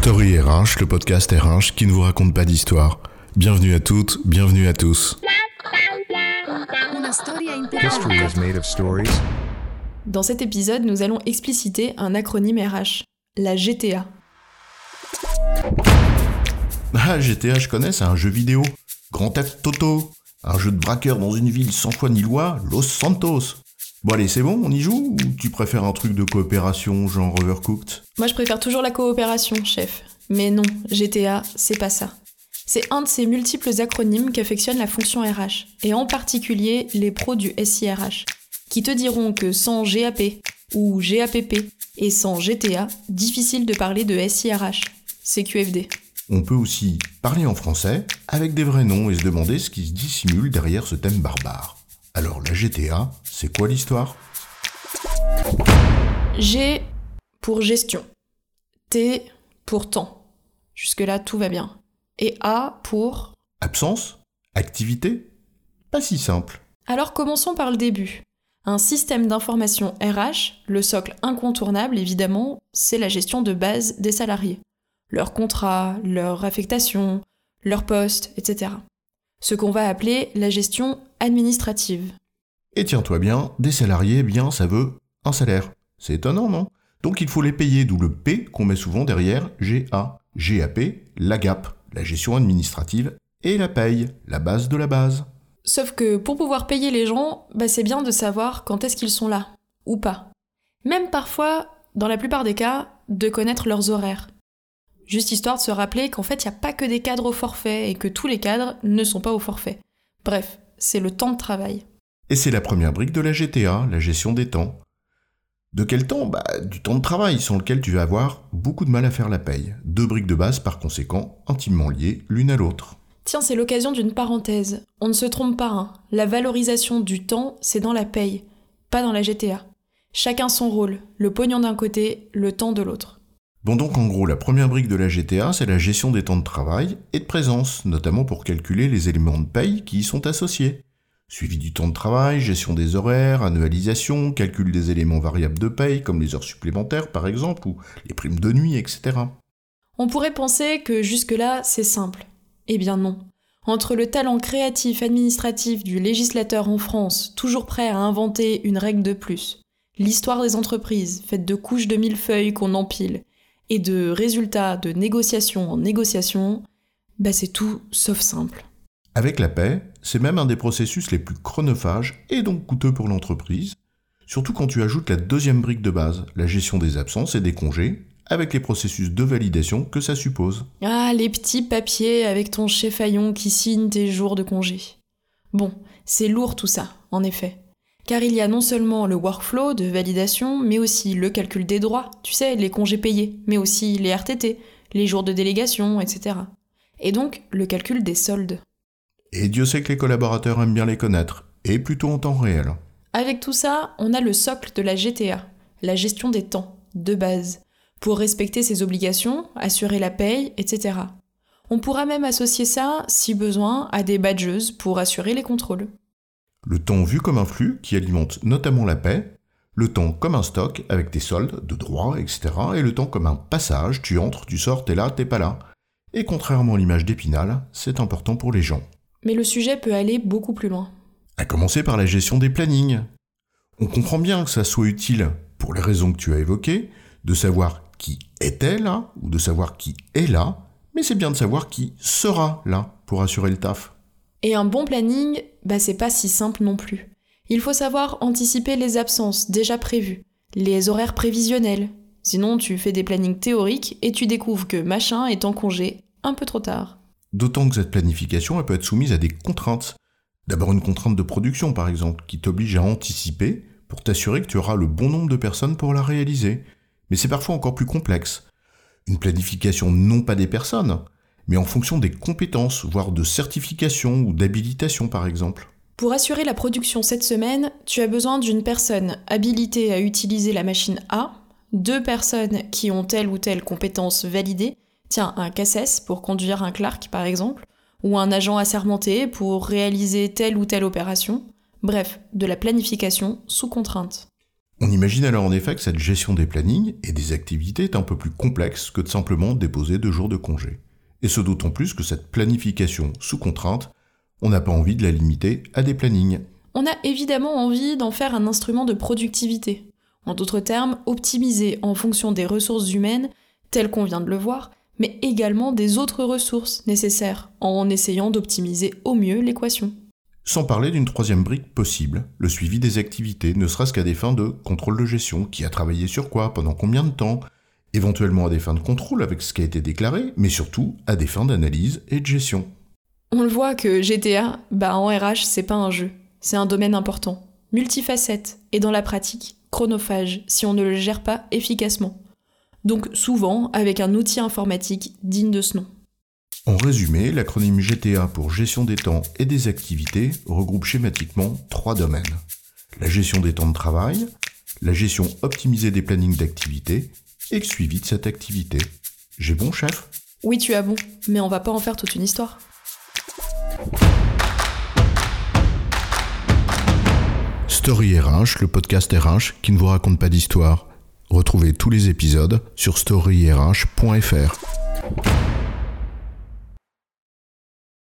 Story RH, le podcast RH qui ne vous raconte pas d'histoire. Bienvenue à toutes, bienvenue à tous. History is made of stories. Dans cet épisode, nous allons expliciter un acronyme RH, la GTA. Ah, GTA, je connais, c'est un jeu vidéo. Grand Theft Toto. Un jeu de braqueur dans une ville sans foi ni loi, Los Santos. Bon allez, c'est bon, on y joue Ou tu préfères un truc de coopération genre Overcooked? Moi, je préfère toujours la coopération, chef. Mais non, GTA, c'est pas ça. C'est un de ces multiples acronymes qu'affectionne la fonction RH, et en particulier les pros du SIRH, qui te diront que sans GAP ou GAPP et sans GTA, difficile de parler de SIRH. C'est QFD. On peut aussi parler en français avec des vrais noms et se demander ce qui se dissimule derrière ce thème barbare. Alors la GTA, c'est quoi l'histoire? G pour gestion. T pour temps. Jusque-là, tout va bien. Et A pour... Absence Activité? Pas si simple. Alors commençons par le début. Un système d'information RH, le socle incontournable évidemment, c'est la gestion de base des salariés. Leurs contrats, leur affectation, leur poste, etc. Ce qu'on va appeler la gestion administrative. Et tiens-toi bien, des salariés, bien, ça veut un salaire. C'est étonnant, non? Donc il faut les payer, d'où le P qu'on met souvent derrière GA. GAP, la GAP, la gestion administrative, et la paye, la base de la base. Sauf que pour pouvoir payer les gens, bah c'est bien de savoir quand est-ce qu'ils sont là, ou pas. Même parfois, dans la plupart des cas, de connaître leurs horaires. Juste histoire de se rappeler qu'en fait, il n'y a pas que des cadres au forfait et que tous les cadres ne sont pas au forfait. Bref, c'est le temps de travail. Et c'est la première brique de la GTA, la gestion des temps. De quel temps Bah du temps de travail, sans lequel tu vas avoir beaucoup de mal à faire la paye. Deux briques de base par conséquent, intimement liées l'une à l'autre. Tiens, c'est l'occasion d'une parenthèse. On ne se trompe pas, hein. la valorisation du temps, c'est dans la paye, pas dans la GTA. Chacun son rôle, le pognon d'un côté, le temps de l'autre. Bon donc en gros, la première brique de la GTA, c'est la gestion des temps de travail et de présence, notamment pour calculer les éléments de paye qui y sont associés. Suivi du temps de travail, gestion des horaires, annualisation, calcul des éléments variables de paye, comme les heures supplémentaires par exemple, ou les primes de nuit, etc. On pourrait penser que jusque-là, c'est simple. Eh bien non. Entre le talent créatif administratif du législateur en France, toujours prêt à inventer une règle de plus, l'histoire des entreprises, faite de couches de millefeuilles qu'on empile, et de résultats de négociation en négociation, bah c'est tout sauf simple. Avec la paix, c'est même un des processus les plus chronophages et donc coûteux pour l'entreprise, surtout quand tu ajoutes la deuxième brique de base, la gestion des absences et des congés, avec les processus de validation que ça suppose. Ah, les petits papiers avec ton chef Aillon qui signe tes jours de congé. Bon, c'est lourd tout ça, en effet. Car il y a non seulement le workflow de validation, mais aussi le calcul des droits, tu sais, les congés payés, mais aussi les RTT, les jours de délégation, etc. Et donc le calcul des soldes. Et Dieu sait que les collaborateurs aiment bien les connaître, et plutôt en temps réel. Avec tout ça, on a le socle de la GTA, la gestion des temps, de base, pour respecter ses obligations, assurer la paye, etc. On pourra même associer ça, si besoin, à des badges pour assurer les contrôles. Le temps vu comme un flux qui alimente notamment la paix, le temps comme un stock avec tes soldes, de droits, etc. Et le temps comme un passage, tu entres, tu sors, t'es là, t'es pas là. Et contrairement à l'image d'Épinal, c'est important pour les gens. Mais le sujet peut aller beaucoup plus loin. À commencer par la gestion des plannings. On comprend bien que ça soit utile, pour les raisons que tu as évoquées, de savoir qui était là, ou de savoir qui est là, mais c'est bien de savoir qui sera là pour assurer le taf. Et un bon planning, bah c'est pas si simple non plus. Il faut savoir anticiper les absences déjà prévues, les horaires prévisionnels. Sinon, tu fais des plannings théoriques et tu découvres que machin est en congé un peu trop tard. D'autant que cette planification peut être soumise à des contraintes. D'abord une contrainte de production par exemple, qui t'oblige à anticiper pour t'assurer que tu auras le bon nombre de personnes pour la réaliser. Mais c'est parfois encore plus complexe. Une planification non pas des personnes, mais en fonction des compétences, voire de certification ou d'habilitation par exemple. Pour assurer la production cette semaine, tu as besoin d'une personne habilitée à utiliser la machine A, deux personnes qui ont telle ou telle compétence validée, Tiens, un CACES pour conduire un clerc par exemple, ou un agent assermenté pour réaliser telle ou telle opération. Bref, de la planification sous contrainte. On imagine alors en effet que cette gestion des plannings et des activités est un peu plus complexe que de simplement déposer deux jours de congé. Et ce d'autant plus que cette planification sous contrainte, on n'a pas envie de la limiter à des plannings. On a évidemment envie d'en faire un instrument de productivité. En d'autres termes, optimiser en fonction des ressources humaines, telles qu'on vient de le voir, mais également des autres ressources nécessaires, en essayant d'optimiser au mieux l'équation. Sans parler d'une troisième brique possible, le suivi des activités, ne serait-ce qu'à des fins de contrôle de gestion, qui a travaillé sur quoi, pendant combien de temps, éventuellement à des fins de contrôle avec ce qui a été déclaré, mais surtout à des fins d'analyse et de gestion. On le voit que GTA, bah en RH, c'est pas un jeu, c'est un domaine important, multifacette, et dans la pratique, chronophage, si on ne le gère pas efficacement. Donc souvent avec un outil informatique digne de ce nom. En résumé, l'acronyme GTA pour gestion des temps et des activités regroupe schématiquement trois domaines. La gestion des temps de travail, la gestion optimisée des plannings d'activité et suivi de cette activité. J'ai bon, chef? Oui, tu as bon, mais on va pas en faire toute une histoire. Story RH, le podcast RH qui ne vous raconte pas d'histoire. Retrouvez tous les épisodes sur storyrh.fr.